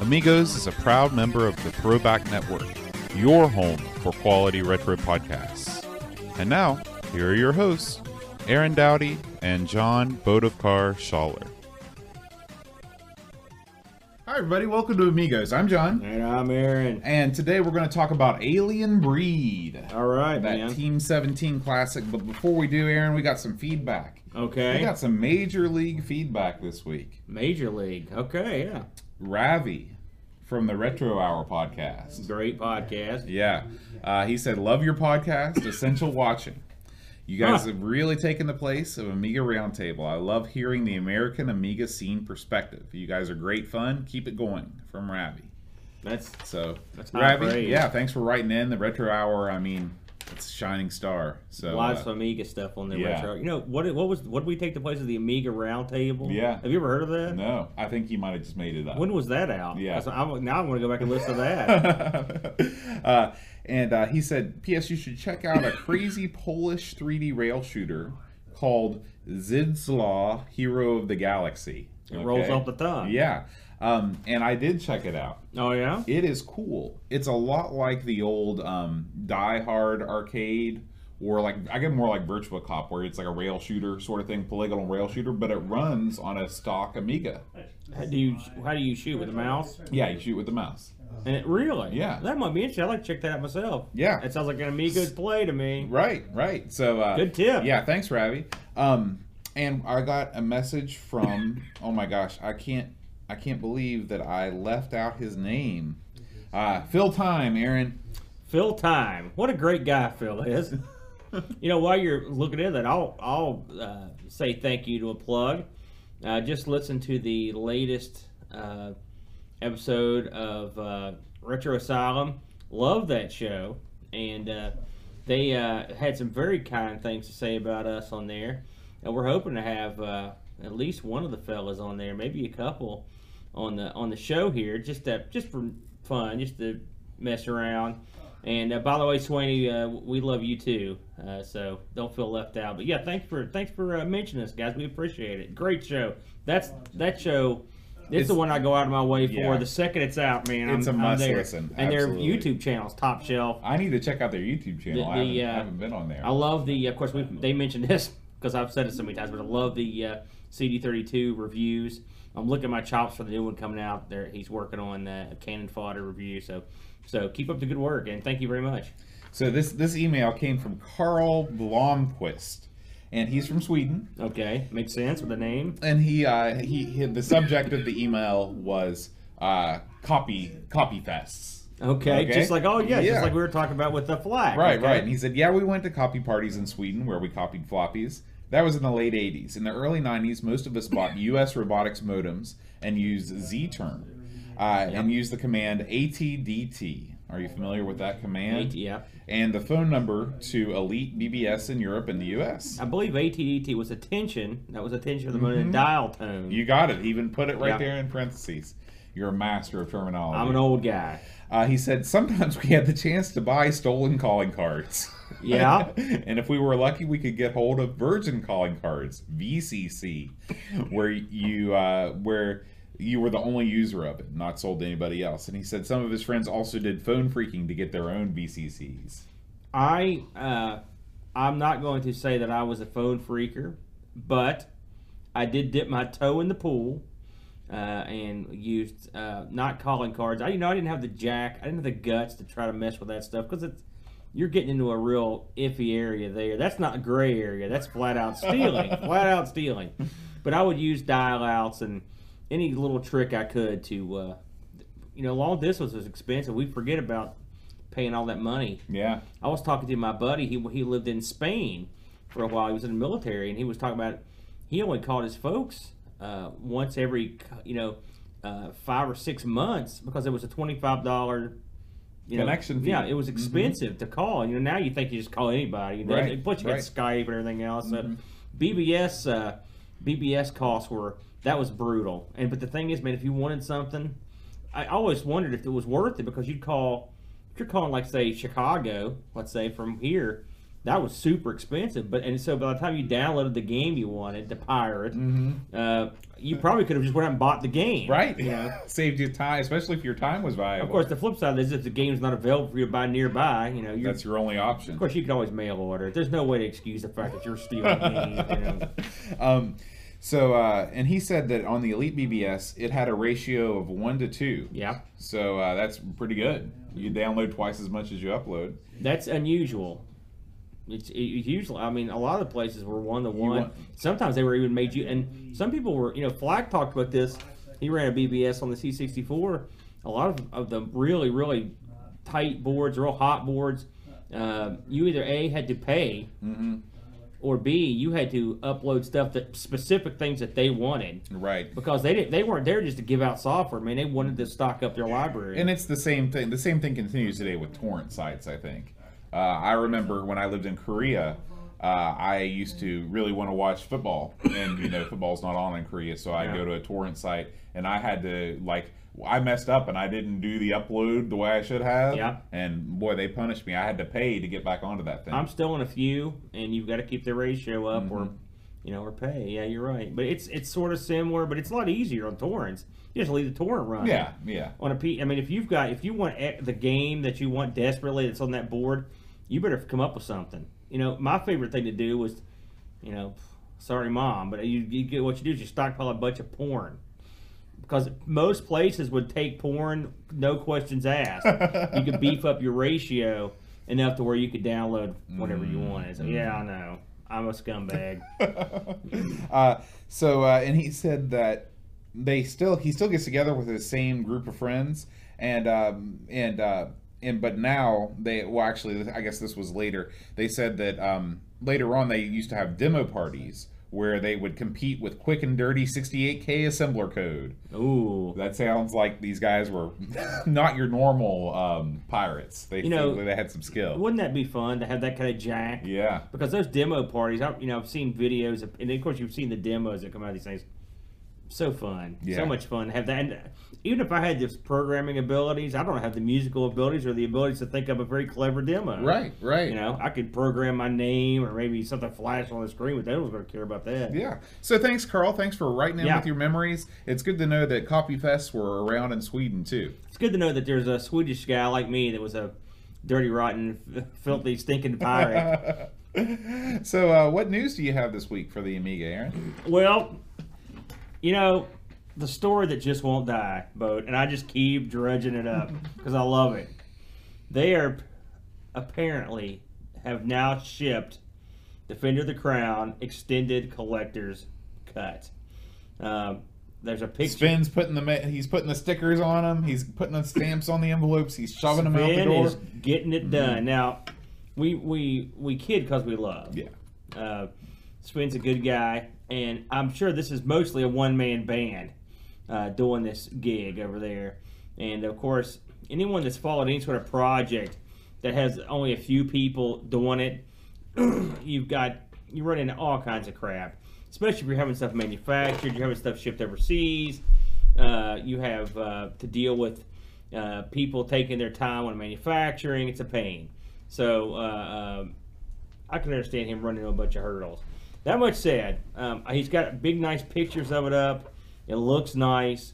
Amigos is a proud member of the Throwback Network, your home for quality retro podcasts. And now, here are your hosts, Aaron Dowdy and John Bodovkar Schaller. Hi, everybody. Welcome to Amigos. I'm John. And I'm Aaron. And today we're going to talk about Alien Breed. All right, that man. Team 17 classic. But before we do, Aaron, we got some feedback. Okay. We got some major league feedback this week. Major League. Okay, yeah. Ravi from the Retro Hour podcast. Great podcast. Yeah. Uh, he said, Love your podcast, essential watching. You guys Huh. have really taken the place of Amiga Roundtable. I love hearing the American Amiga scene perspective. You guys are great fun. Keep it going from Ravi. That's So, That's Ravi, praise. yeah, thanks for writing in. The Retro Hour, I mean, it's a shining star. So, lots uh, of Amiga stuff on the yeah. retro. You know what? What was what did we take the place of the Amiga Roundtable? Yeah. Have you ever heard of that? no, I think he might have just made it up. When was that out? Yeah. I'm, now I'm going to go back and listen to that. uh, and uh, he said, P.S. You should check out a crazy Polish 3D rail shooter called Zdzislaw Hero of the Galaxy. It rolls off the tongue. Yeah. Um, and I did check it out. oh yeah. It is cool. It's a lot like the old um, Die Hard arcade, or like I get more like Virtua Cop, where it's like a rail shooter sort of thing, polygonal rail shooter, but it runs on a stock Amiga. How do you how do you shoot with a mouse? Yeah, you shoot with the mouse. And it really? Yeah. That might be interesting. I'd like to check that out myself. Yeah. It sounds like an Amiga play to me. Right, right. So uh, Good tip. Yeah, thanks, Ravi. Um, and I got a message from oh my gosh, I can't I can't believe that I left out his name. Uh, Phil Time, Aaron. Phil Time. What a great guy Phil is. you know, while you're looking at that, I'll I'll uh, say thank you to a plug. Uh, just listen to the latest uh, episode of uh, Retro Asylum. Love that show, and uh, they uh, had some very kind things to say about us on there. And we're hoping to have uh, at least one of the fellas on there, maybe a couple on the on the show here, just to, just for fun, just to mess around. And uh, by the way, Swaney, uh, we love you too, uh, so don't feel left out. But yeah, thanks for thanks for uh, mentioning us, guys. We appreciate it. Great show. That's that show. It's, the one I go out of my way for. Yeah. The second it's out, man, It's I'm, a must listen, And absolutely. their YouTube channels, top shelf. I need to check out their YouTube channel. The- I, haven't, uh, I haven't been on there. I love the. Of course, we they mentioned this because I've said it so many times, but I love the uh, CD32 reviews. I'm looking at my chops for the new one coming out. There, he's working on the cannon fodder review. So, so keep up the good work and thank you very much. So this this email came from Carl Blomquist, and he's from Sweden. Okay, makes sense with the name. And he uh, he, he the subject of the email was uh, copy copy fests. Okay, Okay. just like oh yeah, Yeah. just like we were talking about with the flag. Right, okay? right. And he said, Yeah, we went to copy parties in Sweden where we copied floppies. That was in the late 80s. In the early 90s, most of us bought US robotics modems and used Z term uh, and used the command ATDT. Are you familiar with that command? AT, yeah, And the phone number to Elite BBS in Europe and the US. I believe ATDT was attention. That was attention of the moment and dial tone. You got it. Even put it right Yeah. there in parentheses. You're a master of terminology. I'm an old guy. Uh, he said sometimes we had the chance to buy stolen calling cards. Yeah. and if we were lucky, we could get hold of Virgin calling cards (VCC), where you uh, where you were the only user of it, not sold to anybody else. And he said some of his friends also did phone phreaking to get their own VCCs. I uh, I'm not going to say that I was a phone phreaker, but I did dip my toe in the pool uh, and used uh, not calling cards. I you know I didn't have the jack. I didn't have the guts to try to mess with that stuff because it's you're getting into a real iffy area there. That's not a gray area. That's flat out stealing. flat out stealing. But I would use dial outs and any little trick I could to, uh, you know, long distance was expensive. We forget about paying all that money Yeah, I was talking to my buddy. He he lived in Spain for a while. He was in the military, and he was talking about he only called his folks uh, once every you know uh, five or six months because it was a twenty five dollar you know, Connection fee. Yeah, it was expensive to call. You know, now you think you just call anybody. You know, Right, Plus, you got right. Skype and everything else. So BBS, uh, BBS costs were that was brutal. And but the thing is, man, if you wanted something, I always wondered if it was worth it because you'd call if you're calling like say Chicago, let's say from here. That was super expensive, but and so by the time you downloaded the game you wanted, the pirate, uh, you probably could have just went out and bought the game, Mm-hmm. Right. You know? Saved you time, especially if your time was valuable. Of course, the flip side is if the game's not available for you to buy nearby, you know, you're, that's your only option. of course you can always mail order. it. There's no way to excuse the fact that you're stealing games. You know. um, so, uh, and he said that on the Elite BBS, it had a ratio of one to two. Yeah, So uh, that's pretty good. You download twice as much as you upload. that's unusual. It's, it, it's usually, I mean, a lot of the places were one to one. Sometimes they were even made you, and some people were, you know, Flack talked about this. He ran a BBS on the C64. A lot of, of the really, really tight boards, real hot boards, uh, you either A, had to pay, or B, you had to upload stuff that specific things that they wanted. Right. because they didn't they weren't there just to give out software I mean, they wanted to stock up their library And it's the same thing. The same thing continues today with torrent sites. I think. Uh, I remember when I lived in Korea, uh, I used to really want to watch football, and you know football's not on in Korea, so I Yeah. go to a torrent site, and I had to like. I messed up and I didn't do the upload the way I should have. Yeah. And boy, they punished me. I had to pay to get back onto that thing. i'm still in a few and you've got to keep the ratio up or Mm-hmm. you know or pay yeah you're right but it's it's sort of similar but it's a lot easier on torrents you just leave the torrent running yeah, yeah. on a P. I mean, if you've got if you want the game that you want desperately that's on that board, you better come up with something. You know, my favorite thing to do was, you know, sorry mom, but you, you get what you do is you stockpile a bunch of porn. Because most places would take porn, no questions asked. you could beef up your ratio enough to where you could download whatever you wanted. So yeah, I know. I'm a scumbag. uh, so uh, and he said that they still he still gets together with his same group of friends and um, and uh, and but now they well actually I guess this was later they said that um, later on they used to have demo parties where they would compete with quick and dirty 68k assembler code Ooh. that sounds like these guys were not your normal um, pirates they You know- they had some skill Wouldn't that be fun to have that kind of jack? yeah because those demo parties, I, you know, I've seen videos, of, and of course you've seen the demos that come out of these things. So fun, Yeah. so much fun to have that. And even if I had this programming abilities, I don't have the musical abilities or the abilities to think of a very clever demo. right right You know, I could program my name or maybe something flash on the screen, but they don't going to care about that. Yeah. So thanks, Carl. Thanks for writing in Yeah. with your memories. It's good to know that Copy Fests were around in Sweden too. It's good to know that there's a Swedish guy like me that was a dirty, rotten, filthy, stinking pirate. so, uh, what news do you have this week for the Amiga, Aaron? Well, you know, the story that just won't die, boat, and I just keep dredging it up because I love it. They are apparently have now shipped Defender of the Crown extended collector's cut. Um, there's a picture. Spin's putting the he's putting the stickers on them. He's putting the stamps on the envelopes. He's shoving them out the door. is getting it done. Now, we we we kid because we love. Yeah. Uh, Spin's a good guy, and I'm sure this is mostly a one man band uh, doing this gig over there. And of course, anyone that's followed any sort of project that has only a few people doing it, you've got you run into all kinds of crap. Especially if you're having stuff manufactured, you're having stuff shipped overseas. Uh, you have uh, to deal with uh, people taking their time on manufacturing. It's a pain. So uh, um, I can understand him running into a bunch of hurdles. That much said, um, he's got big, nice pictures of it up. It looks nice.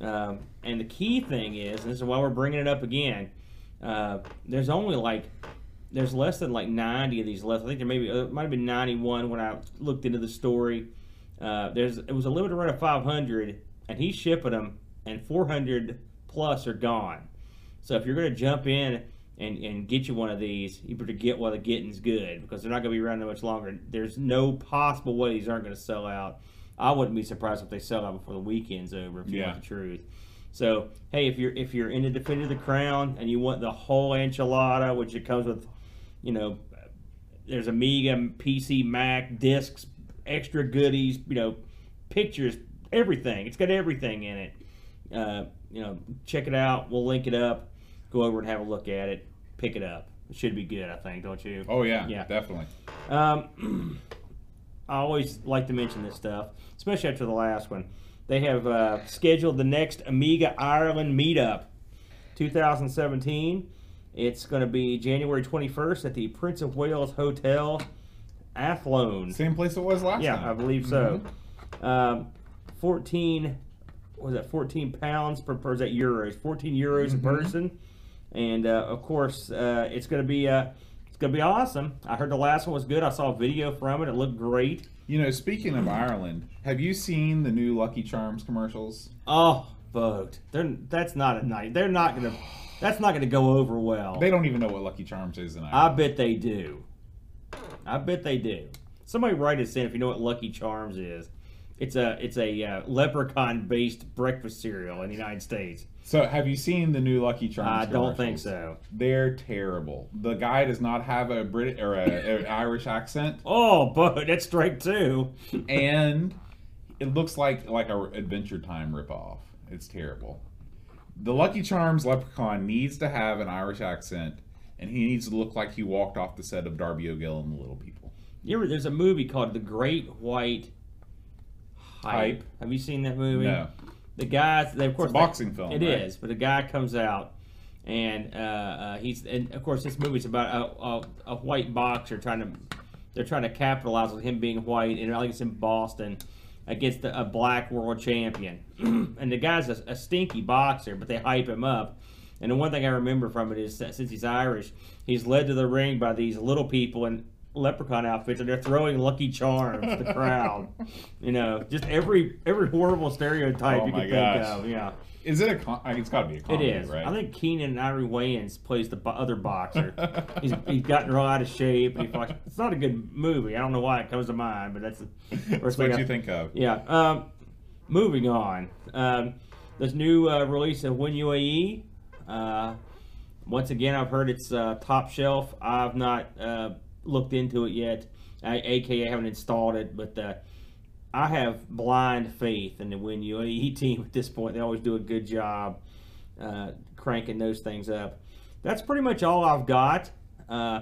Um, and the key thing is, and this is why we're bringing it up again, uh, there's only like, there's less than like 90 of these left. I think there maybe uh, might have been 91 when I looked into the story. Uh, there's it was a limited run of 500, and he's shipping them, and 400 plus are gone. So if you're going to jump in and, and get you one of these, you better get while the getting's good because they're not going to be around that much longer. There's no possible way these aren't going to sell out. I wouldn't be surprised if they sell out before the weekend's over. If you Yeah. want the truth. So hey, if you're if you're into Defender of the Crown and you want the whole enchilada, which it comes with, you know, there's Amiga, PC, Mac, discs, extra goodies, you know, pictures, everything. It's got everything in it. Uh, you know, check it out. We'll link it up. Go over and have a look at it, pick it up. It should be good, I think, don't you? Oh yeah, Yeah. definitely. Um, I always like to mention this stuff, especially after the last one. They have uh, scheduled the next Amiga Ireland meetup, 2017. It's going to be January 21st at the Prince of Wales Hotel, Athlone. Same place it was last time? Yeah, time. I believe so. Um, 14, was that, 14 pounds per, per is that euros? 14 euros Mm-hmm. a person. And uh, of course, uh, it's going to be uh, it's going to be awesome. I heard the last one was good. I saw a video from it. It looked great. You know, speaking of Ireland, have you seen the new Lucky Charms commercials? Oh, vote. They're that's not a night. They're not going to. That's not going to go over well. They don't even know what Lucky Charms is in Ireland. I bet they do. I bet they do. Somebody write us in if you know what Lucky Charms is. It's a it's a uh, leprechaun based breakfast cereal in the United States. So, have you seen the new Lucky Charms? I don't think so. They're terrible. The guy does not have a Brit or a, an Irish accent, Oh, but that's straight too. and it looks like like a Adventure Time ripoff. It's terrible. The Lucky Charms leprechaun needs to have an Irish accent, and he needs to look like he walked off the set of Darby O'Gill and the Little People. You ever, there's a movie called The Great White Hype. Hype. Have you seen that movie? No. The guy, they, of course, a boxing film, It is, right? but a guy comes out, and uh, uh, he's, and of course, this movie's about a, a, a white boxer trying to, they're trying to capitalize on him being white, and I think it's in Boston against a, a black world champion, and the guy's a, a stinky boxer, but they hype him up. And the one thing I remember from it is that since he's Irish, he's led to the ring by these little people in leprechaun outfits, and they're throwing Lucky Charms to the crowd. You know, just every every horrible stereotype Oh you can gosh. think of. Yeah, Is it a? Con- I mean, it's got to be a it comedy, is. right? I think Keenen Ivory Wayans plays the bo- other boxer. he's, he's gotten real out of shape. And he fucks, it's not a good movie. I don't know why it comes to mind, but that's the first thing what I- you think of. yeah. Um, moving on. Um, this new uh, release of WinUAE. Uh, once again, I've heard it's uh, top shelf. I've not uh, looked into it yet. I, AKA, haven't installed it, but uh, I have blind faith in the WinUAE team at this point. They always do a good job uh, cranking those things up. That's pretty much all I've got. Uh,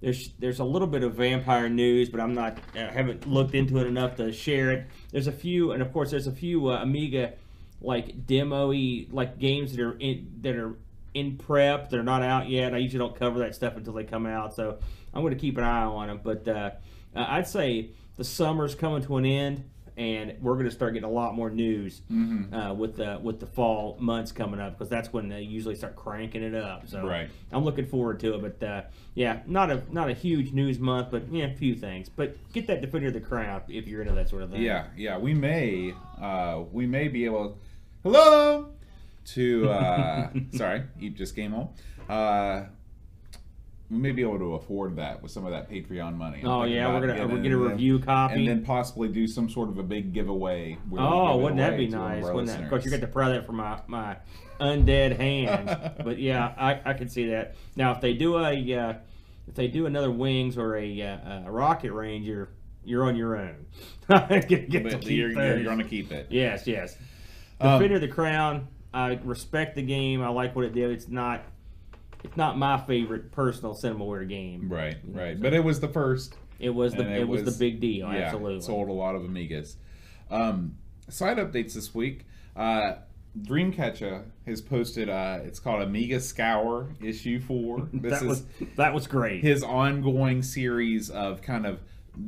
there's there's a little bit of vampire news, but I'm not I haven't looked into it enough to share it. There's a few, and of course there's a few uh, Amiga like demo-y like games that are in that are in prep. They're not out yet. I usually don't cover that stuff until they come out, so I'm going to keep an eye on them. But uh, uh, I'd say the summer's coming to an end, and we're going to start getting a lot more news uh, with the with the fall months coming up because that's when they usually start cranking it up. So Right. I'm looking forward to it. But uh, yeah, not a not a huge news month, but yeah, a few things. But get that Defender of the Crown if you're into that sort of thing. Yeah, yeah. We may, uh, we may be able. Hello. To uh, sorry, Eep just came home. We may be able to afford that with some of that Patreon money. I'm Oh yeah, we're gonna we're gonna the- review copy. and then possibly do some sort of a big giveaway. where Oh, wouldn't that be nice? Wouldn't that? Of course, you got to pry that from my, my undead hands. but yeah, I, I can see that. Now, if they do a uh, if they do another wings or a, uh, a rocket ranger, you're on your own. get, get to But keep you're, you're, you're to keep it. Yes, yes. Um, Defender of the Crown. I respect the game. I like what it did. It's not. It's not my favorite personal Cinemaware game. Right, right. But it was the first. It was the and it, was, the big deal. Yeah, absolutely. sold a lot of Amigas. Um, side updates this week. Uh, Dreamcatcher has posted. Uh, it's called Amiga Scour Issue Four. This that is was that was great. his ongoing series of kind of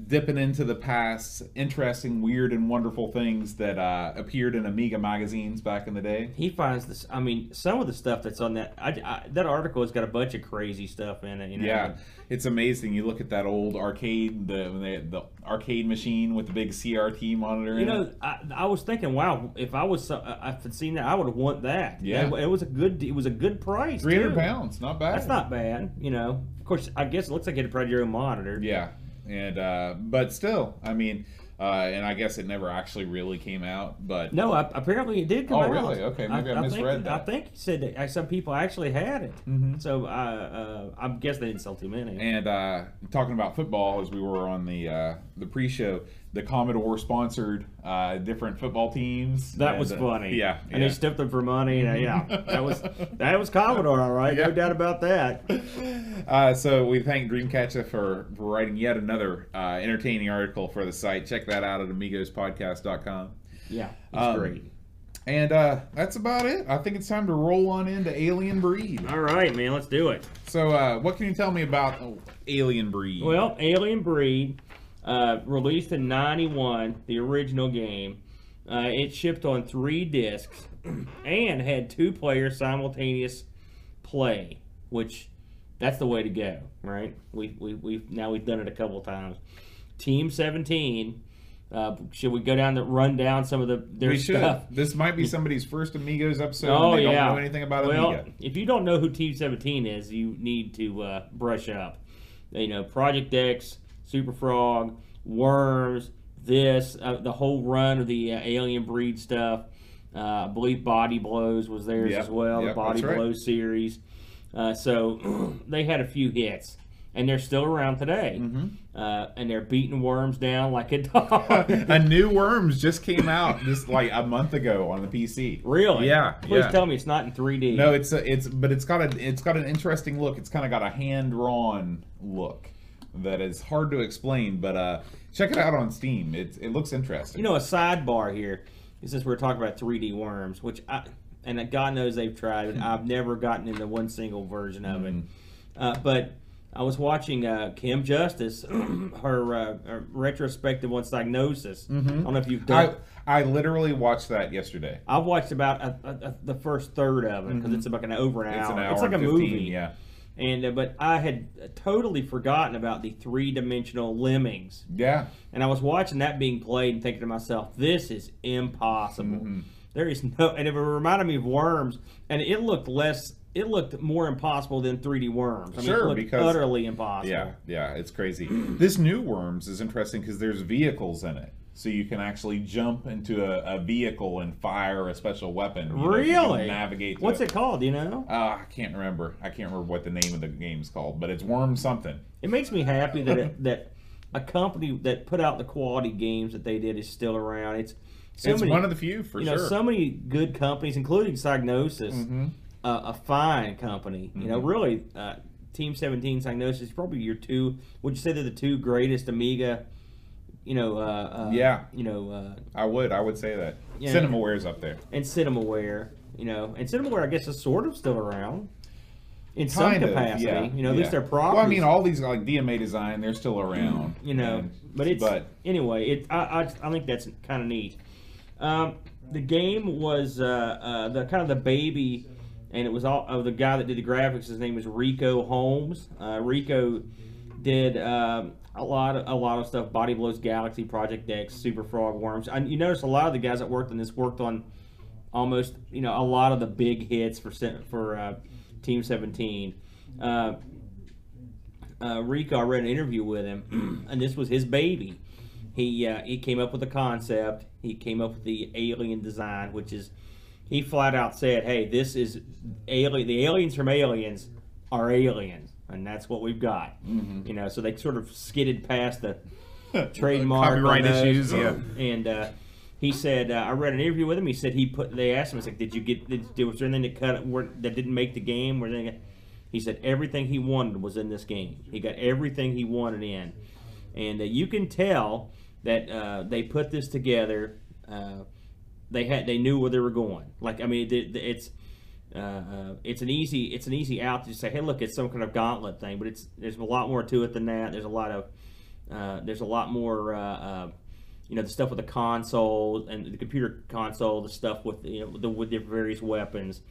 dipping into the past, interesting, weird, and wonderful things that uh, appeared in Amiga magazines back in the day. he finds this. I mean, some of the stuff that's on that I, I, that article has got a bunch of crazy stuff in it. You know? Yeah, it's amazing. You look at that old arcade, the when the arcade machine with the big CRT monitor. You know, it. I, I was thinking, wow, if I was uh, if I'd seen that, I would want that. Yeah. it, it was a good it was a good price. three hundred pounds, not bad. That's not bad. You know, of course, I guess it looks like you had to probably your own monitor. Yeah, and uh, but still, I mean, uh, and I guess it never actually really came out, but No, I, apparently it did come out. Oh, out. really? Okay, maybe I misread think, that. I think he said that uh, some people actually had it. Mhm. So uh, uh, I guess they didn't sell too many. And uh, talking about football, as we were on the uh, the pre-show, the Commodore sponsored uh, different football teams. That And, was uh, funny. Yeah, and yeah. they stiffed them for money. And, uh, yeah, that was that was Commodore, all right. Yeah. No doubt about that. Uh, so we thank Dreamcatcher for, for writing yet another uh, entertaining article for the site. Check that out at amigospodcast.com. Yeah, it's Um, great. And uh, that's about it. I think it's time to roll on into Alien Breed. All right, man, let's do it. So, uh, what can you tell me about oh, Alien Breed? Well, Alien Breed, uh, released in '91, the original game. Uh, it shipped on three discs and had two player simultaneous play, which that's the way to go, right? We we we now we've done it a couple times. Team 17. Uh, should we go down the run down some of the their we should. stuff? This might be somebody's first Amigos episode. Oh and they yeah. don't know anything about well, Amiga. if you don't know who Team Seventeen is, you need to uh, brush up. You know, Project X, Super Frog, Worms, this, uh, the whole run of the uh, Alien Breed stuff. Uh, I believe Body Blows was theirs Yep, as well. yep, the Body right. Blows series. Uh, so they had a few hits, and they're still around today. Mm-hmm. Uh, and they're beating worms down like a dog. a new Worms just came out just like a month ago on the PC. really? Yeah, Please yeah. tell me it's not in 3D. No, it's a, it's but it's got a it's got an interesting look. It's kind of got a hand drawn look that is hard to explain. But uh, check it out on Steam. It it looks interesting. You know, a sidebar here, since we're talking about 3D worms, which I, and God knows they've tried it. I've never gotten into one single version of it. Uh, but I was watching uh, Kim Justice, her, uh, her retrospective on Psygnosis. I don't know if you've done. I I literally watched that yesterday. I've watched about a, a, a, the first third of it because it's about an over an It's hour. an hour. It's like a 15, movie. Yeah. And uh, but I had totally forgotten about the three dimensional lemmings. Yeah. And I was watching that being played and thinking to myself, this is impossible. Mm-hmm. There is no, and it reminded me of Worms, and it looked less, it looked more impossible than 3D Worms. I mean, Sure, it looked because- utterly impossible. Yeah, yeah, it's crazy. this new Worms is interesting because there's vehicles in it, so you can actually jump into a, a vehicle and fire a special weapon. you know, Really? navigate. What's it called? You know? Uh, I can't remember. I can't remember what the name of the game's called, but it's Worm something. It makes me happy that it, that a company that put out the quality games that they did is still around. It's so it's many, one of the few for you know, sure. so many good companies, including Psygnosis, Mm-hmm. uh, a fine company. You know, really, uh, Team 17 Psygnosis is probably your two. Would you say they're the two greatest Amiga? You know, uh, uh, Yeah. You know, uh, I would, I would say that. Yeah. Cinemaware's up there. and Cinemaware. You know, and Cinemaware, I guess, is sort of still around in some Kind of, capacity. yeah, You know, at yeah. least their properties. Well, I mean, all these like DMA design, they're still around. you know. And- but it's but anyway. It I, I I think that's kind of neat. Um, the game was uh, uh, the kind of the baby, and it was all of the guy that did the graphics. His name was Rico Holmes. Uh, Rico did um, a lot of a lot of stuff. Body Blows Galaxy, Project X, Super Frog, Worms. And you notice a lot of the guys that worked on this worked on almost you know a lot of the big hits for for uh, Team Seventeen. Uh, uh, Rico, I read an interview with him, and this was his baby. He uh, he came up with the concept. He came up with the alien design, which is he flat out said, "Hey, this is alien. The aliens from Aliens are aliens, and that's what we've got." You know, so they sort of skidded past the trademark Copyright those. issues, yeah. And uh, he said, uh, I read an interview with him. He said he put. They asked him, "It's like, did you get? Did, was there anything that cut that didn't make the game? Where they?" He said everything he wanted was in this game. He got everything he wanted in, and uh, you can tell that uh, they put this together. Uh, they had they knew where they were going. Like I mean, it, it's uh, uh, it's an easy it's an easy out to just say, hey, look, it's some kind of gauntlet thing, but it's there's a lot more to it than that. There's a lot of uh, there's a lot more. Uh, uh, you know the stuff with the console and the computer console, the stuff with you know the, with the various weapons,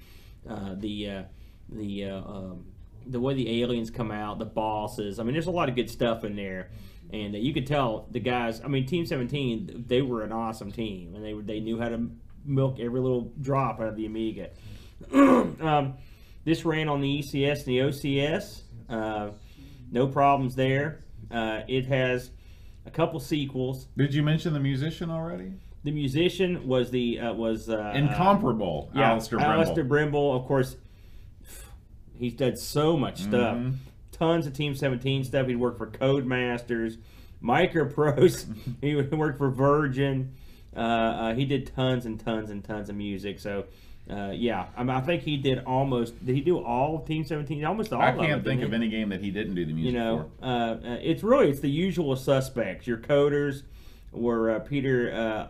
uh, the the um, the way the aliens come out, the bosses. I mean, there's a lot of good stuff in there, and you could tell the guys. I mean, Team 17, they were an awesome team, and they they knew how to milk every little drop out of the Amiga. um, this ran on the ECS and the OCS. Uh, no problems there. Uh, it has a couple sequels. Did you mention the musician already? The musician was the uh, was uh, Incomparable, yeah, Allister Brimble. Allister Brimble, of course, he's done so much stuff. Mhm. Tons of Team 17 stuff. He worked for Codemasters. Microprose. he worked for Virgin. Uh, uh, he did tons and tons and tons of music. So, uh, yeah, I, mean, I think he did almost. Did he do all of Team Seventeen? Almost all. I of them, can't think didn't of any game that he didn't do the music You know, uh, uh, it's really it's the usual suspects. Your coders were uh, Peter uh,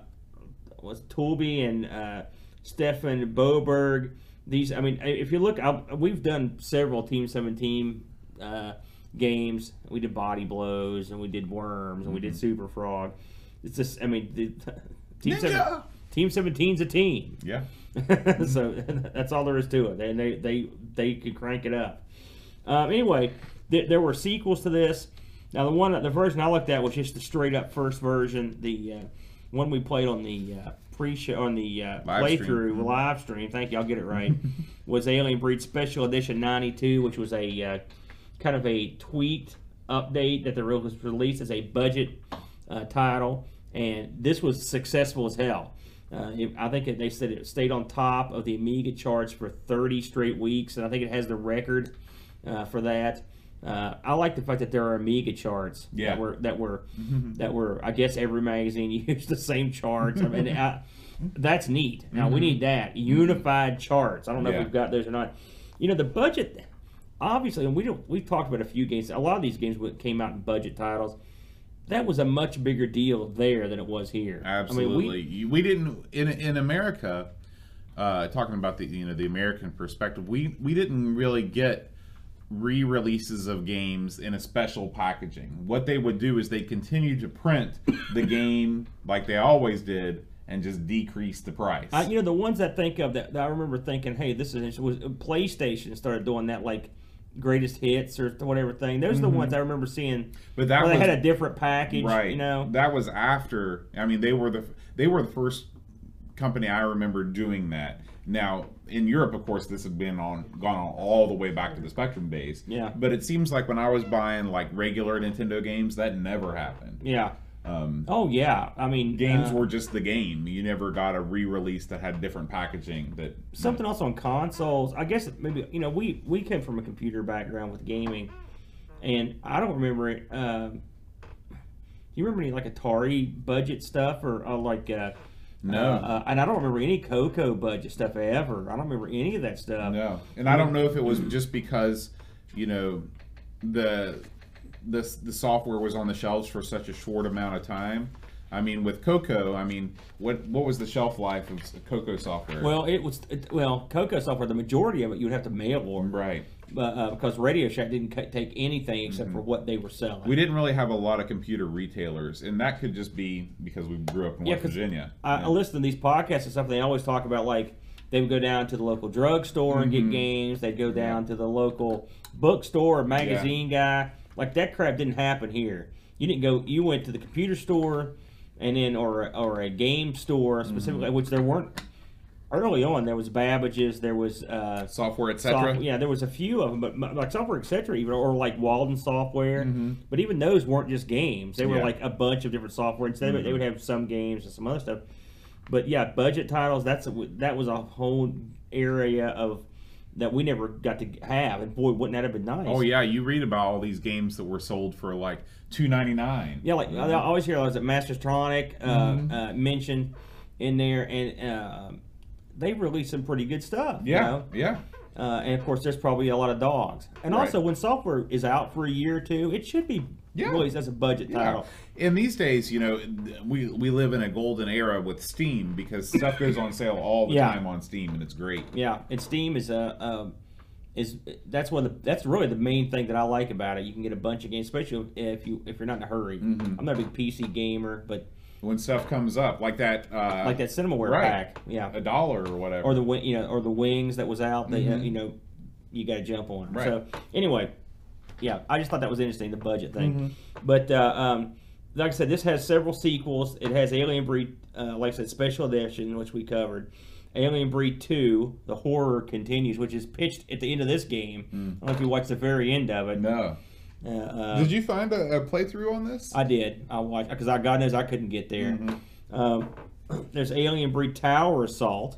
was Tuleby and uh, Stefan Boberg. These, I mean, if you look, I, we've done several Team Seventeen uh, games. We did Body Blows and we did Worms and we did Super Frog. It's just, I mean, the, Team Ninja! Seven, Team Seventeen's a team. Yeah. so that's all there is to it. And they they they could crank it up. Um, anyway, th- there were sequels to this. Now the one the version I looked at was just the straight up first version. The uh, one we played on the uh, pre-show on the uh, Live stream. playthrough live stream. Thank you, I'll get it right. was Alien Breed Special Edition '92, which was a uh, kind of a tweet update that the real was released as a budget uh, title, and this was successful as hell. Uh, it, I think it, they said it stayed on top of the Amiga charts for 30 straight weeks, and I think it has the record uh, for that. Uh, I like the fact that there are Amiga charts Yeah. that were that were that were. I guess every magazine used the same charts. I mean, I, that's neat. Now we need that unified charts. I don't know Yeah. if we've got those or not. You know, the budget. Obviously, and we don't. We've talked about a few games. A lot of these games came out in budget titles. That was a much bigger deal there than it was here. Absolutely. I mean, You- we, didn't in in America. Uh, talking about the you know the American perspective, we we didn't really get re-releases of games in a special packaging. What they would do is they continue to print the game like they always did and just decrease the price. I, you know, the ones I think of that, that I remember thinking, hey, this is was PlayStation started doing that like greatest hits or whatever thing. Those are the ones mm-hmm. I remember seeing. But that where they was- had a different package, right. You know, that was after. I mean, they were the they were the first company I remember doing that. Now in Europe, of course, this had been on gone on all the way back to the Spectrum days. Yeah. But it seems like when I was buying like regular Nintendo games, that never happened. yeah. Um, Oh yeah, I mean, games uh, were just the game. You never got a re-release that had different packaging. That something else on consoles. I guess maybe you know we we came from a computer background with gaming, and I don't remember it. Um, do you remember any like Atari budget stuff or uh, like? Uh, No. Uh, uh, and I don't remember any Coco budget stuff ever. I don't remember any of that stuff. No, and I don't know if it was just because you know the the the software was on the shelves for such a short amount of time. I mean, with Coco, I mean, what what was the shelf life of Coco software? Well, it was it, well Coco software. The majority of it you would have to mail order, right. but uh, because Radio Shack didn't ca- take anything except for what they were selling. Mm-hmm. We didn't really have a lot of computer retailers, and that could just be because we grew up in Yeah, West Virginia. I, I listen to these podcasts and stuff. They always talk about like they would go down to the local drugstore and Mm-hmm. get games. They'd go down to the local bookstore or magazine guy. Like that crap didn't happen here. You didn't go. You went to the computer store, and then or or a game store specifically, Mm-hmm. which there weren't. Early on, there was Babbage's. There was uh, Software, etc. Soft- yeah, there was a few of them, but like software, etc. Even or like Walden software. But even those weren't just games; they were Mm-hmm. Yeah. like a bunch of different software. Instead, of it, they would have some games and some other stuff. But yeah, budget titles. That's a, that was a whole area of that we never got to have. And boy, wouldn't that have been nice? Oh yeah, you read about all these games that were sold for like two ninety nine. Yeah, like I always hear was it Mastertronic uh, Mm-hmm. uh, mentioned in there, and uh, they released some pretty good stuff. you Yeah, know? yeah. Uh, and of course, there's probably a lot of dogs. And Right. also, when software is out for a year or two, it should be Yeah. released as a budget Yeah. title. And these days, you know, we we live in a golden era with Steam because stuff goes on sale all the Yeah. time on Steam, and it's great. Yeah, and Steam is a um, is that's one of the that's really the main thing that I like about it. You can get a bunch of games, especially if you if you're not in a hurry. Mm-hmm. I'm not a big PC gamer, but When stuff comes up like that, uh, like that Cinemaware right. pack, yeah, a dollar or whatever. or the you know or the wings that was out that uh, you know you got to jump on. Mm-hmm. Right. So anyway, yeah, I just thought that was interesting the budget thing. Mm-hmm. But uh, um, like I said, this has several sequels. It has Alien Breed, uh, like I said, special edition, which we covered. Alien Breed 2, The Horror Continues, which is pitched at the end of this game. I don't know if you watched the very end of it. Mm. no. Uh, uh, Did you find a, a playthrough on this? I did. I watched because I God knows I couldn't get there. Mm-hmm. Um, there's Alien Breed Tower Assault,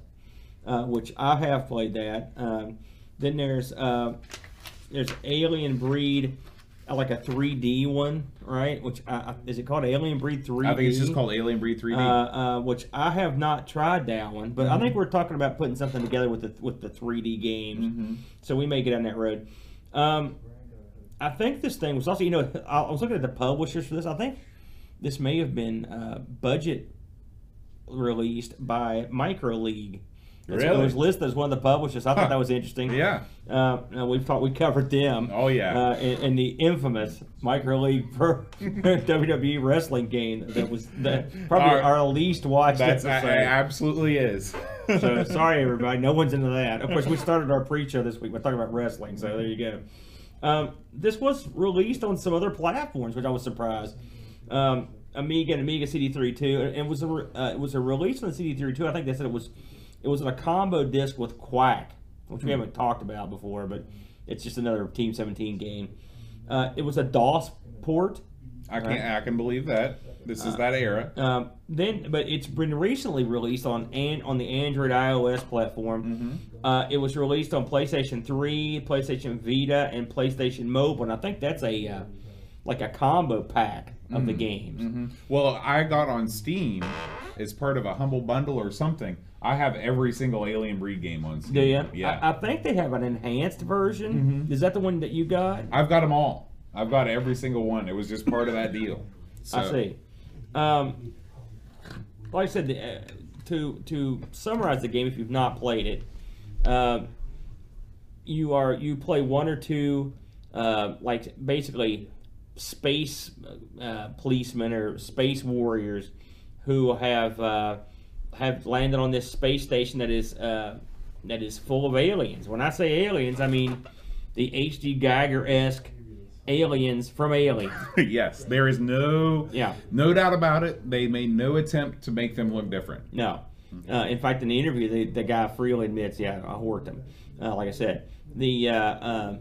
uh, which I have played that. Um, then there's uh, there's Alien Breed uh, like a 3D one, right? Which uh, is it called Alien Breed 3D? I think it's just called Alien Breed 3D. Uh, uh, which I have not tried that one, but Mm-hmm. I think we're talking about putting something together with the with the 3D games. Mm-hmm. So we may get on that road. Um, I think this thing was also, you know, I was looking at the publishers for this. I think this may have been uh, budget released by Micro League. It's- It was listed as one of the publishers. I thought that was interesting. yeah. Uh, we thought we covered them. Oh, yeah. Uh, in, in the infamous Micro League Pro WWE wrestling game that was that probably Our- our, least watched That's episode. absolutely is. so sorry everybody, no one's into that. Of course, we started our pre-show this week. We're talking about wrestling, so there you go. Um, this was released on some other platforms, which I was surprised. Um, Amiga and Amiga CD32. and It was a re- uh, it was a release on the CD32. I think they said it was it was a combo disc with Qwak, which we haven't talked about before, but it's just another Team 17 game. Uh, it was a DOS port. I can not I can believe that. This is that era. Um, then, but it's been recently released on and on the Android iOS platform. Mm-hmm. Uh, it was released on PlayStation 3, PlayStation Vita, and PlayStation Mobile. And I think that's a uh, like a combo pack of Mm-hmm. the games. Well, I got on Steam as part of a humble bundle or something. I have every single Alien Breed game on Steam. Do you? Yeah. Mm-hmm. I, I think they have an enhanced version. Is that the one that you got? I've got them all. I've got every single one. It was just part of that deal. So, I see. Um, like I said, the, uh, to to summarize the game, if you've not played it, uh, you are you play one or two, uh, like basically space uh, policemen or space warriors who have uh, have landed on this space station that is uh, that is full of aliens. When I say aliens, I mean the H.G. Giger esque aliens from Alien. yes, there is no Yeah. no doubt about it. They made no attempt to make them look different. No. Uh, in fact, in the interview, the, the guy freely admits, yeah, I worked them. Uh, like I said, the uh, um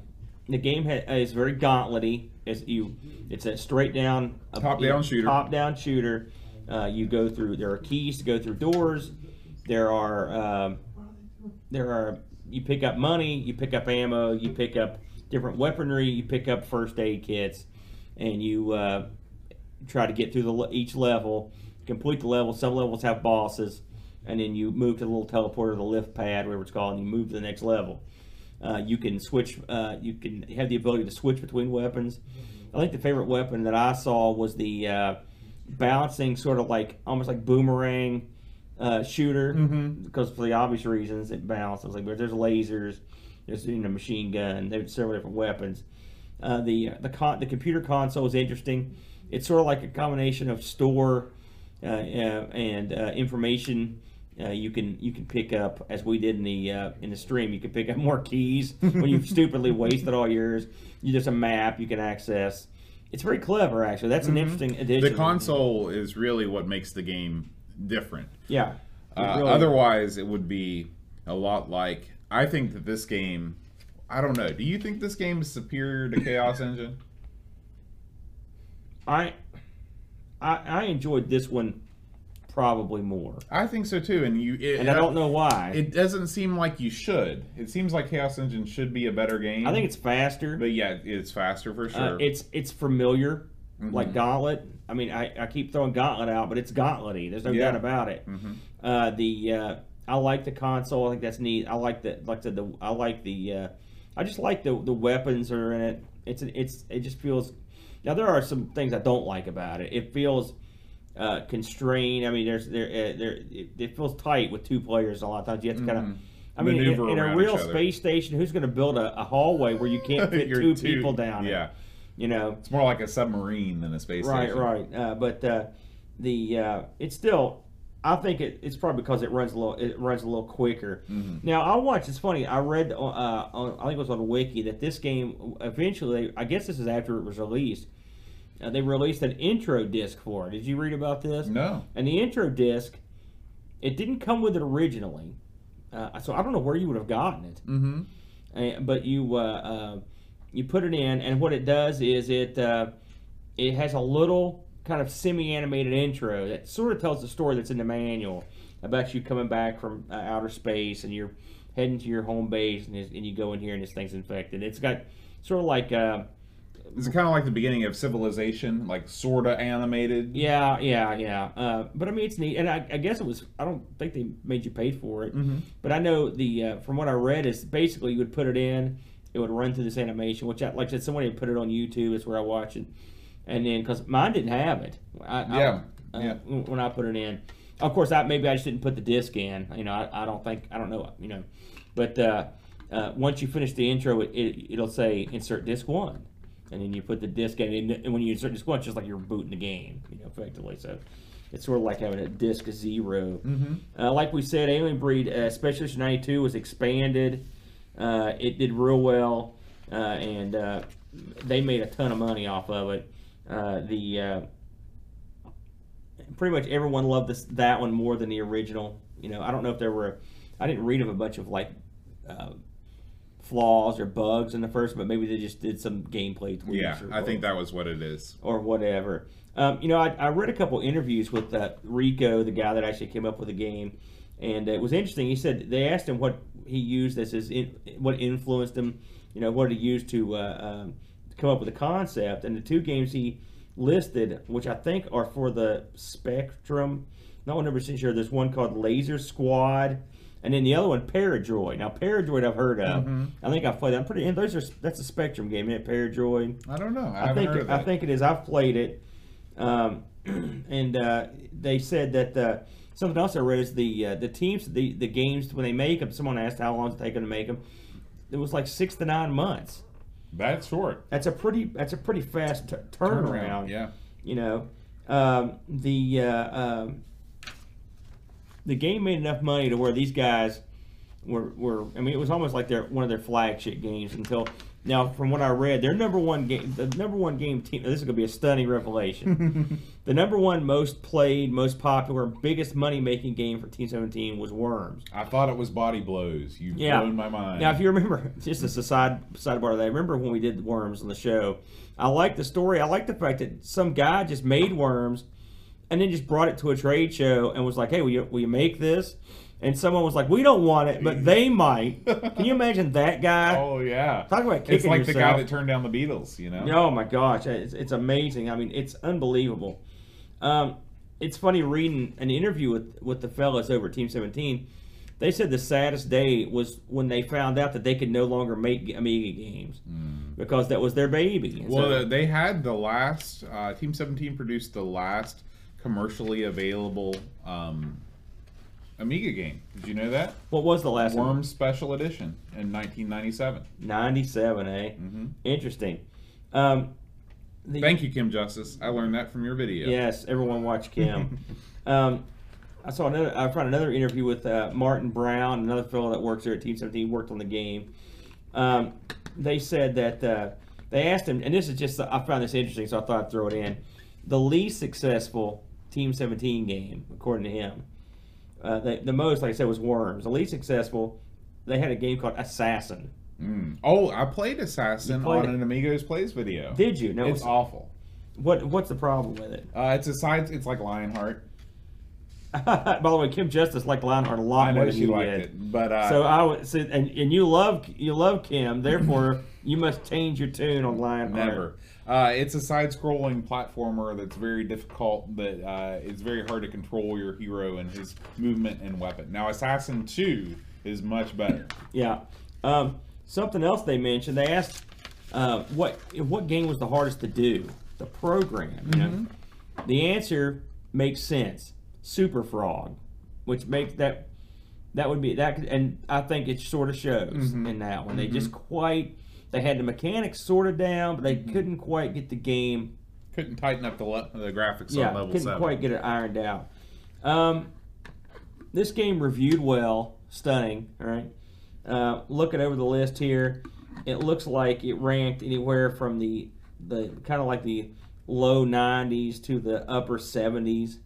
the game ha- is very gauntlety. It's you, it's a straight down a- Top-down shooter. Top down shooter. Uh, you go through. There are keys to go through doors. There are um, there are you pick up money, you pick up ammo, you pick up different weaponry, you pick up first aid kits, and you uh, try to get through the each level, complete the level. Some levels have bosses, and then you move to the little teleporter, the lift pad, whatever it's called, and you move to the next level. Uh, you can switch. Uh, you can have the ability to switch between weapons. I think the favorite weapon that I saw was the uh, balancing, sort of like almost like boomerang uh, shooter, because for the obvious reasons it balances. Like there's lasers, there's you know machine gun, there's several different weapons. Uh, the the con- the computer console is interesting. It's sort of like a combination of store uh, uh, and uh, information. Uh, you can you can pick up as we did in the uh, in the stream. You can pick up more keys when you've stupidly wasted all yours. You just a map you can access. It's very clever, actually. That's an interesting addition. The console is really what makes the game different. yeah. Uh, really- Otherwise, it would be a lot like. I think that this game. I don't know. Do you think this game is superior to Chaos Engine? I, I I enjoyed this one probably more, I think so too. And you. It, and I don't know why. It doesn't seem like you should. It seems like Chaos Engine should be a better game. I think it's faster. But yeah, it's faster for sure. Uh, it's it's familiar, Mm-hmm. like Gauntlet. I mean, I, I keep throwing Gauntlet out, but it's Gauntlet-y. There's no Yeah. doubt about it. Mm-hmm. Uh, the uh, I like the console. I think that's neat. I like the like I said, the I like the uh, I just like the the weapons are in it. It's an, it's it just feels. Now there are some things I don't like about it. It feels uh, constrained. I mean, there's there uh, there it, it feels tight with two players. A lot of times you have to kind of. I mean, in, Mm-hmm. In a real space station, who's going to build a, a hallway where you can't fit two, two- people down? Yeah, you know. it's more like a submarine than a space Right, station. Right, right. Uh, but uh, the uh, it's still. I think it, it's probably because it runs a little. It runs a little quicker. Now I watched. It's funny. I read. Uh, on, I think it was on Wiki that this game eventually. I guess this is after it was released. Uh, they released an intro disc for it. Did you read about this? No. And the intro disc, it didn't come with it originally. Uh, so I don't know where you would have gotten it. Mm-hmm. Uh, but you uh, uh, you put it in, and what it does is it uh, it has a little kind of semi-animated intro that sort of tells the story that's in the manual about you coming back from uh, outer space and you're heading to your home base and, and you go in here and this thing's infected. It's got sort of like uh, Is it kind of like the beginning of Civilization, like sorta animated? Yeah, yeah, yeah. Uh, but I mean, it's neat, and I, I guess it was. I don't think they made you pay for it, Mm-hmm. but I know the uh, from what I read is basically you would put it in, it would run through this animation, which I, like I said, somebody had put it on YouTube. It's where I watch it, and then because mine didn't have it. I, I- Yeah, uh, yeah. When I put it in, of course, I maybe I just didn't put the disc in. You know, I, I don't think I don't know. You know, but uh, uh, once you finish the intro, it, it it'll say insert disc one. And then you put the disc in, and when you insert disc one, it's just like you're booting the game, you know, effectively. So it's sort of like having a disc 0 Mm-hmm. Uh, like we said, Alien Breed uh, Special Edition 92 was expanded. Uh, it did real well, uh, and uh, they made a ton of money off of it. Uh, the uh, pretty much everyone loved this that one more than the original. You know, I don't know if there were. I didn't read of a bunch of like uh, flaws or bugs in the first, but maybe they just did some gameplay tweaks. Yeah, or, I think that was what it is. or whatever. Um, you know, I, I read a couple interviews with uh, Rico, the guy that actually came up with the game, and it was interesting. He said they asked him what he used as his in, what influenced him. You know, what he used to uh, um, come up with a concept, and the two games he listed, which I think are for the Spectrum. Not one hundred percent sure. There's one called Laser Squad, and then the other one Paradroid. Now Paradroid I've heard of. I think I've played. that. I'm pretty. And those are that's a Spectrum game, isn't it? Paradroid. I don't know. I, I think heard of I think it is. I've played it, um, and uh, they said that uh, something else I read is the uh, the teams the the games when they make them. Someone asked how long it's taking to make them. It was like six to nine months. That's short. That's a pretty that's a pretty fast t- turnaround. Yeah. You know, um, the uh, um, the game made enough money to where these guys were, were I mean, it was almost like their one of their flagship games until now. From what I read, their number one game, the number one game team. This is going to be a stunning revelation. the number one most played, most popular, biggest money making game for Team 17 was Worms. I thought it was body blows. You've Yeah. blown my mind. Now, if you remember, just as a side sidebar of that, I remember when we did Worms on the show. I like the story. I like the fact that some guy just made Worms, and then just brought it to a trade show and was like, "Hey, will you, will you make this?" And someone was like, "We don't want it, but they might." Can you imagine that guy? oh yeah. Talk about kicking It's like the guy that turned down the Beatles. You know. Oh my gosh, it's, it's amazing. I mean, it's unbelievable. Um, it's funny reading an interview with with the fellas over at Team 17. They said the saddest day was when they found out that they could no longer make Amiga games because that was their baby. And Well, so- they had the last uh, Team 17 produced the last commercially available um, Amiga game. Did you know that? what was the last one? Worms Special Edition in 1997. 97, eh? Interesting. Um, the, Thank you, Kim Justice. I learned that from your video. Yes, everyone watch Kim. um, I saw another. I found another interview with uh, Martin Brown, another fellow that works there at Team 17, worked on the game. Um, they said that uh, they asked him, and this is just I found this interesting, so I thought I'd throw it in. The least successful Team 17 game, according to him, uh, the, the most, like I said, was Worms. The least successful, they had a game called Assassin. Mm. Oh, I played Assassin played on it? an Amigos Plays video. Did you? No. it's awful. what What's the problem with it? Uh, it's a science. It's like Lionheart. By the way, Kim Justice liked Lionheart a lot I more than she you liked did. it, but uh, So I would say, and, and you love you love Kim, therefore you must change your tune on Lionheart. Never. Uh, it's a side-scrolling platformer that's very difficult. That uh, it's very hard to control your hero and his movement and weapon. Now, Assassin Two is much better. Yeah. Um, something else they mentioned. They asked uh, what what game was the hardest to do, the program. You know, the answer makes sense. Super Frog, which makes that that would be that, and I think it sort of shows in that one. They just quite they had the mechanics sorted down, but they couldn't quite get the game Couldn't tighten up the le- the graphics yeah, on level couldn't seven. quite get it ironed out. Um, this game reviewed well, stunning. All right, uh, looking over the list here, it looks like it ranked anywhere from the the kind of like the low 90s to the upper 70s.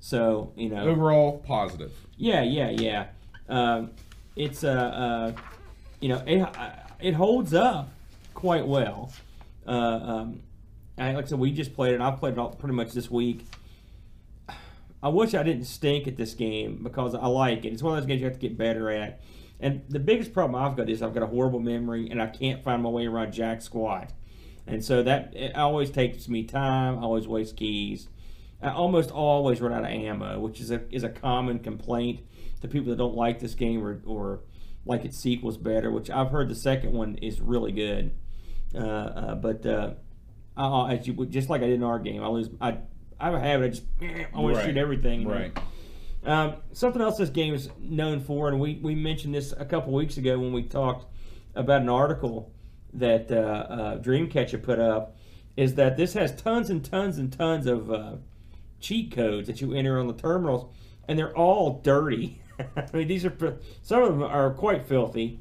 So you know, Overall, positive. yeah, yeah, yeah. Um, it's uh, uh, you know, it uh, it holds up quite well. Uh, um, I, like I said, we just played it. I played it all pretty much this week. I wish I didn't stink at this game because I like it. It's one of those games you have to get better at. And the biggest problem I've got is I've got a horrible memory and I can't find my way around Jack Squat. and so that it always takes me time. I always waste keys. I almost always run out of ammo, which is a is a common complaint to people that don't like this game or, or like its sequels better. Which I've heard the second one is really good, uh, uh, but uh, I, as you just like I did in our game, I lose. I I have a habit. I just I want to Right. shoot everything. Right. Um, something else this game is known for, and we, we mentioned this a couple weeks ago when we talked about an article that uh, uh, Dreamcatcher put up, is that this has tons and tons and tons of uh, cheat codes that you enter on the terminals, and they're all dirty. I mean, these are some of them are quite filthy.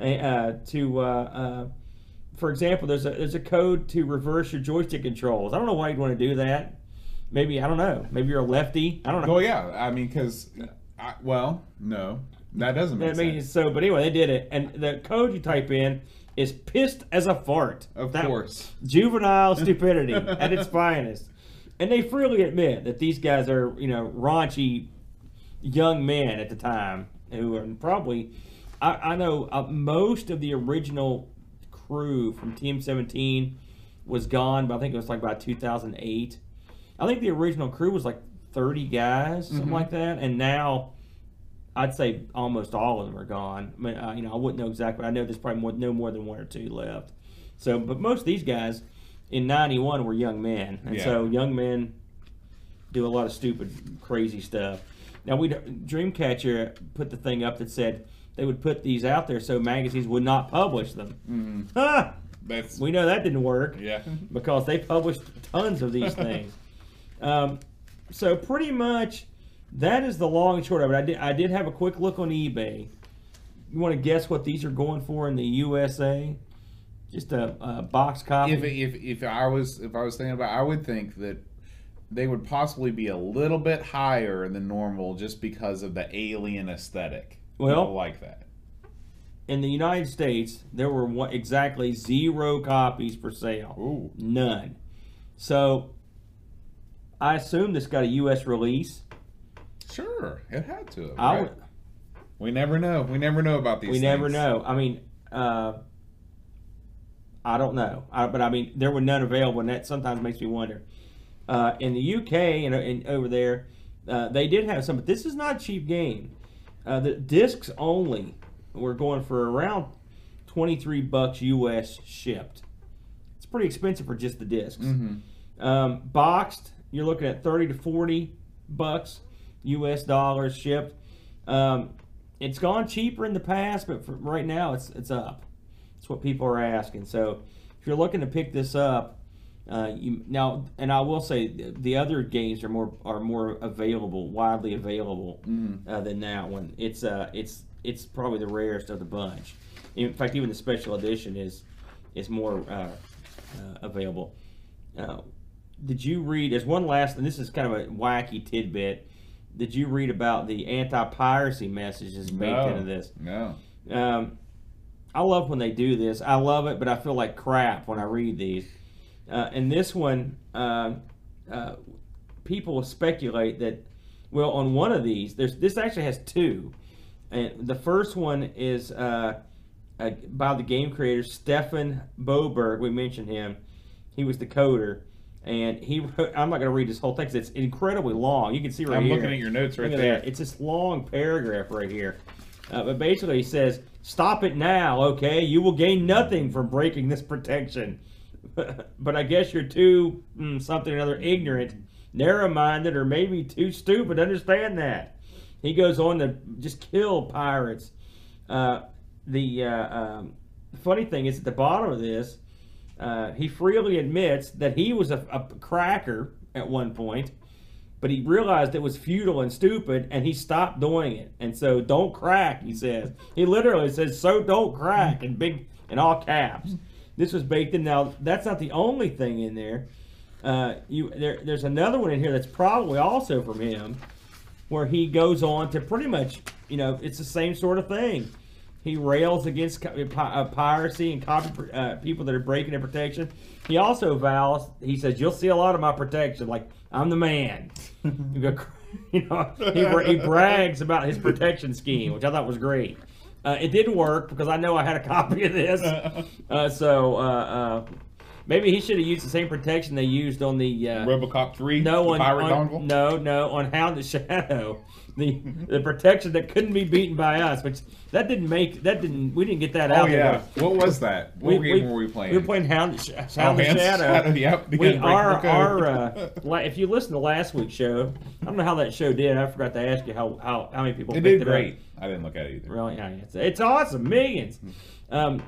Uh, to uh, uh, for example, there's a there's a code to reverse your joystick controls. I don't know why you'd want to do that. Maybe I don't know. Maybe you're a lefty. I don't know. Well, yeah. I mean, because, well, no, that doesn't make That means sense. so, but anyway, they did it, and the code you type in is pissed as a fart. Of That- course. juvenile stupidity at its finest, and they freely admit that these guys are, you know, raunchy young men at the time who are probably. I, I know uh, most of the original crew from Team 17 was gone, but I think it was like about 2008. I think the original crew was like 30 guys, something Mm-hmm. like that, and now I'd say almost all of them are gone. I mean, uh, you know, I wouldn't know exactly. I know there's probably more, no more than one or two left. So, but most of these guys in '91 were young men, and Yeah. so young men do a lot of stupid, crazy stuff. Now, we Dreamcatcher put the thing up that said they would put these out there so magazines would not publish them. Ha! That's We know that didn't work yeah. because they published tons of these things. um, so pretty much, that is the long and short of it. I did I did have a quick look on eBay. You want to guess what these are going for in the USA? Just a, a box copy. If if if I was if I was thinking about, I would think that they would possibly be a little bit higher than normal just because of the alien aesthetic. Well- People like that. in the United States, there were what, exactly zero copies for sale. Ooh. None. So I assume this got a U.S. release. Sure, it had to. Have, I right? would, We never know. We never know about these. we never know. I mean, uh, I don't know. I, but I mean, there were none available, and that sometimes makes me wonder. Uh, in the UK and, and over there, uh, they did have some, but this is not a cheap game. Uh, the discs only were going for around twenty three bucks US shipped. It's pretty expensive for just the discs. Um, boxed, you're looking at thirty to forty bucks US dollars shipped. Um, it's gone cheaper in the past, but for right now it's it's up. That's what people are asking. So if you're looking to pick this up, uh, you now and I will say the, the other games are more are more available, widely available uh, than that one. It's uh it's it's probably the rarest of the bunch. In fact, even the special edition is is more uh, uh, available. Uh, did you read? There's one last, and this is kind of a wacky tidbit. Did you read about the anti-piracy messages baked No. into this? No. Um, I love when they do this. I love it, but I feel like crap when I read these. Uh, and this one, uh, uh, people speculate that, well, on one of these, there's this actually has two, and the first one is uh, uh, by the game creator Stefan Boberg. We mentioned him. He was the coder, and he. Wrote, I'm not going to read this whole 'cause it's incredibly long. You can see right here. I'm looking at your notes right there. that. It's this long paragraph right here. Uh, but basically, he says, "Stop it now, okay? You will gain nothing from breaking this protection." but I guess you're too mm, something or other ignorant, narrow-minded, or maybe too stupid to understand that. He goes on to just kill pirates. Uh, the uh, um, funny thing is, at the bottom of this, uh, he freely admits that he was a, a cracker at one point but he realized it was futile and stupid and he stopped doing it and so don't crack he says he literally says so don't crack in big in all caps this was baked in now that's not the only thing in there uh, you there, there's another one in here that's probably also from him where he goes on to pretty much you know it's the same sort of thing he rails against pi- uh, piracy and copy uh, people that are breaking their protection. He also vows, he says, "You'll see a lot of my protection. Like I'm the man." you go, you know, he, he brags about his protection scheme, which I thought was great. Uh, it didn't work because I know I had a copy of this. Uh, so, uh, uh, maybe he should have used the same protection they used on the uh, RoboCop three. no the on, pirate on- dongle. no no on Hound of Shadow, the the protection that couldn't be beaten by us, which that didn't make that didn't we didn't get that Oh out yeah. there. What was that? What game were we playing? We were playing Hound, Sh- Hound Oh, Shadow. Shadow, yep, We, our our uh, la- if you listen to last week's show, I don't know how that show did. I forgot to ask you how how, how many people It picked did great. I didn't look at it either. Really, yeah, it's, it's awesome, millions. Um,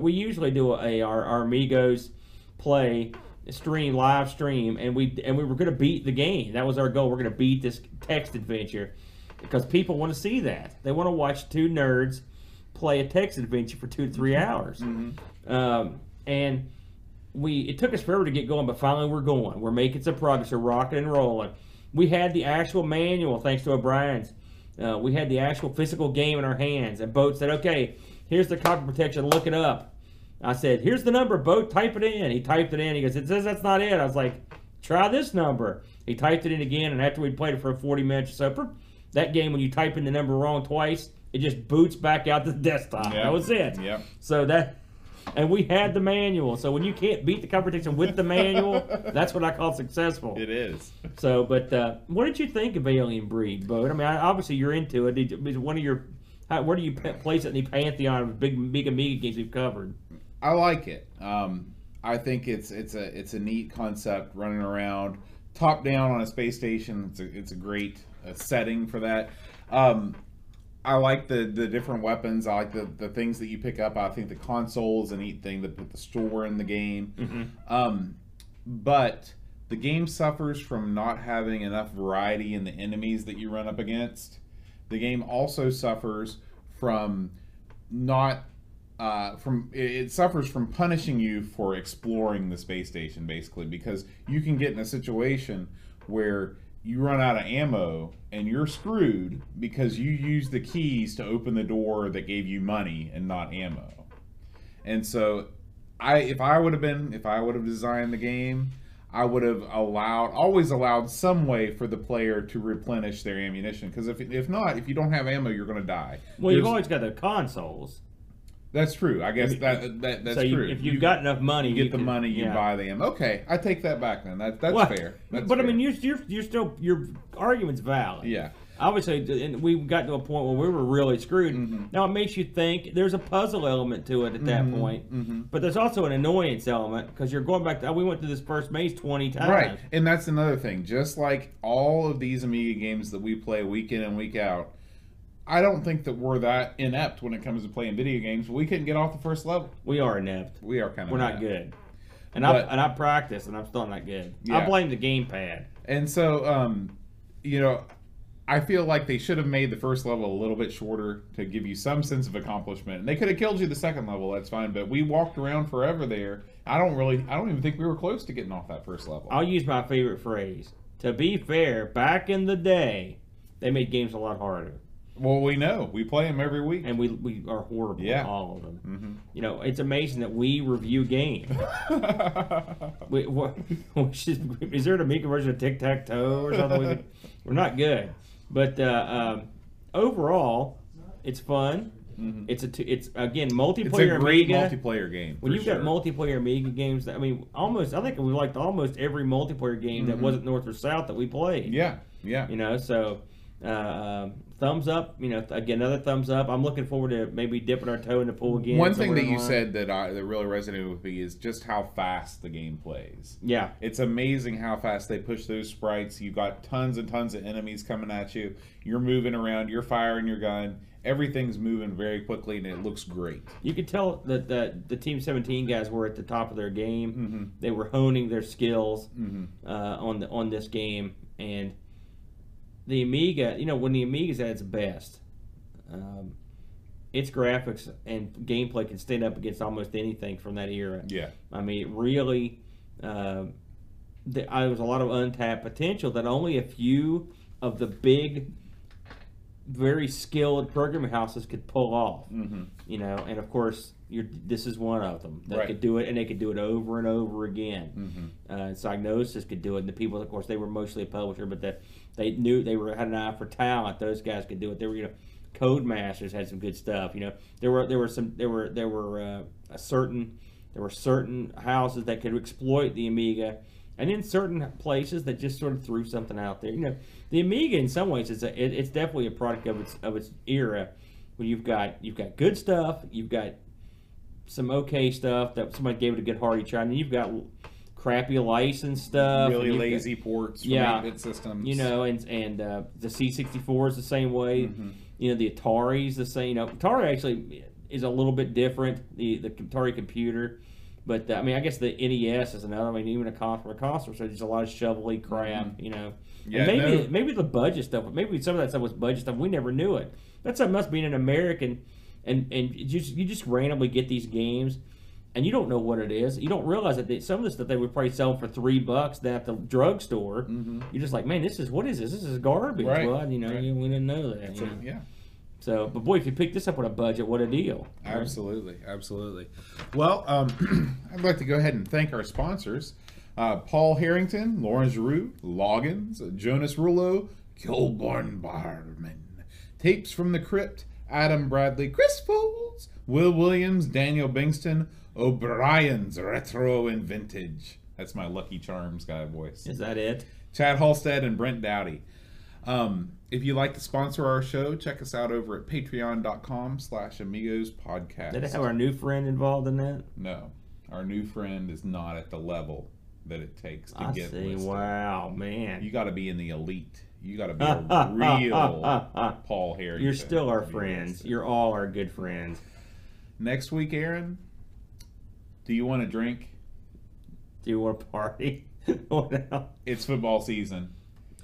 we usually do a our, our amigos play stream live stream, and we and we were going to beat the game. That was our goal. We're going to beat this text adventure because people want to see that. They want to watch two nerds play a text adventure for two to three hours. Um, and we it took us forever to get going, but finally we're going. We're making some progress. We're rocking and rolling. We had the actual manual, thanks to O'Brien's. Uh, we had the actual physical game in our hands, and Boat said, "Okay, here's the copy protection. Look it up." I said, "Here's the number, Boat. Type it in." He typed it in. He goes, "It says that's not it." I was like, "Try this number." He typed it in again, and after we played it for 40 minutes or so, that game when you type in the number wrong twice, it just boots back out to the desktop. Yeah. That was it. Yep. So that, and we had the manual. So when you can't beat the competition with the manual, that's what I call successful. It is. So, but uh, what did you think of Alien Breed, Bud? I mean, I- obviously you're into it. Did, was one of your, how, where do you pa- place it in the pantheon of big, big Amiga games we've covered? I like it. Um, I think it's it's a it's a neat concept running around top down on a space station. It's a it's a great uh, setting for that. Um, I like the the different weapons. I like the the things that you pick up. I think the console is a neat thing to put the store in the game. Um, but the game suffers from not having enough variety in the enemies that you run up against. The game also suffers from not uh, from it, it suffers from punishing you for exploring the space station basically because you can get in a situation where you run out of ammo and you're screwed because you used the keys to open the door that gave you money and not ammo. And so I if I would have been if I would have designed the game, I would have allowed always allowed some way for the player to replenish their ammunition because if if not, if you don't have ammo, you're going to die. Well, you've always got the consoles. That's true. I guess that, that that's so you, true. if you've You- got enough money, you get you the can- money, you yeah. buy them. Okay, I take that back then. That that's Well, fair. That's but I mean, you're, you're you're still your argument's valid. yeah, Obviously, and we got to a point where we were really screwed. Mm-hmm. Now it makes you think. There's a puzzle element to it at that point, mm-hmm. but there's also an annoyance element because you're going back. To, we went through this first maze 20 times. right. And that's another thing. Just like all of these Amiga games that we play week in and week out, I don't think that we're that inept when it comes to playing video games. We couldn't get off the first level. We are inept. We are kind of We're not good. And I and I practice, and I'm still not good. I blame the gamepad. And so, um, you know, I feel like they should have made the first level a little bit shorter to give you some sense of accomplishment. And they could have killed you the second level, that's fine. But we walked around forever there. I don't really, I don't even think we were close to getting off that first level. I'll use my favorite phrase. To be fair, back in the day, they made games a lot harder, Well, we know. We play them every week. and we we are horrible Yeah. at all of them. Mm-hmm. You know, it's amazing that we review games. we, what, should, is there an Amiga version of Tic Tac Toe or something? We're not good, but uh, um, overall, it's fun. It's a t- it's again multiplayer. it's a multiplayer great Amiga. multiplayer game. when you've sure. got multiplayer Amiga games, that, I mean, almost I think we liked almost every multiplayer game that wasn't North or South that we played. Mm-hmm. Yeah, yeah. You know, so uh, um, thumbs up. You know, again, another thumbs up. I'm looking forward to maybe dipping our toe in the pool again. One thing that you line. said that I, that really resonated with me is just how fast the game plays. yeah, It's amazing how fast they push those sprites. You got tons and tons of enemies coming at you. You're moving around. You're firing your gun. Everything's moving very quickly, and it looks great. you could tell that the the Team 17 guys were at the top of their game. Mm-hmm. They were honing their skills Mhm. uh, on the on this game, and the Amiga. You know, when the Amiga's at its best, um, its graphics and gameplay can stand up against almost anything from that era. Yeah. I mean, it really, uh, the, uh, there was a lot of untapped potential that only a few of the big, very skilled programming houses could pull off. Mm-hmm. You know, and of course, you're, this is one of them that Right. could do it, and they could do it over and over again. Mm-hmm. Uh, Psygnosis could do it, and the people, of course, they were mostly a publisher, but that they knew they were had an eye for talent. Those guys could do it. They were, you know, Codemasters had some good stuff. You know, there were there were some there were there were uh, a certain There were certain houses that could exploit the Amiga, and in certain places that just sort of threw something out there. You know, the Amiga in some ways is a, it, it's definitely a product of its of its era. Where you've got you've got good stuff, you've got some okay stuff that somebody gave it a good hearty try, and you've got crappy license stuff, really got- lazy ports Yeah. 8-bit systems. you know, and and uh, the C64 is the same way. Mhm. You know, the Atari's the same. You know, Atari actually is a little bit different. The the Atari computer, but uh, I mean, I guess the NES is another. I mean, even a console, a console, so there's a lot of shovely crap. You know, Mm-hmm. Yeah, and maybe no- maybe the budget stuff. But maybe some of that stuff was budget stuff. We never knew it. That's something must be an American, and and you just you just randomly get these games. And you don't know what it is. You don't realize that they, some of the stuff they would probably sell for three bucks at the drugstore. Mhm. You're just like, man, this is what is this? This is garbage. Right, Well, you know, right. you, we didn't know that. You know. yeah. So, but boy, if you pick this up on a budget, what a deal! Absolutely, absolutely. Well, um, I'd like to go ahead and thank our sponsors: uh, Paul Harrington, Lauren Giroux, Loggins, Jonas Rulo, Kilborn Barman, Tapes from the Crypt, Adam Bradley, Chris Will Williams, Daniel Bingston, O'Brien's Retro and Vintage. That's my Lucky Charms guy voice. Is that it? Chad Halstead and Brent Dowdy. Um, if you'd like to sponsor our show, check us out over at patreon.com slash amigos podcast. Did it have our new friend involved in that? No, our new friend is not at the level that it takes to I get see. listed. Wow, man. You got to be in the elite. You got to be a real Paul Harrington. You're still our friends. listed. You're all our good friends. Next week, Aaron, do you want to drink? Do you want a party? It's football season.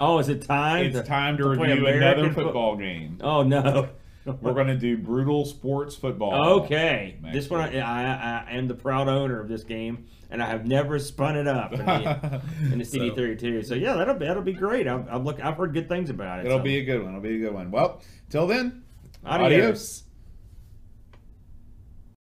oh, is it time? It's to- time to, to review another fo- football game. Oh no. We're going to do brutal sports football. Okay, this one I. I, I am the proud owner of this game, and I have never spun it up in the, in the So- CD32. So yeah, that'll be that'll be great. I'm, I'm look, I've heard good things about it. It'll so. be a good one. It'll be a good one. Well, till then, Adios. adios.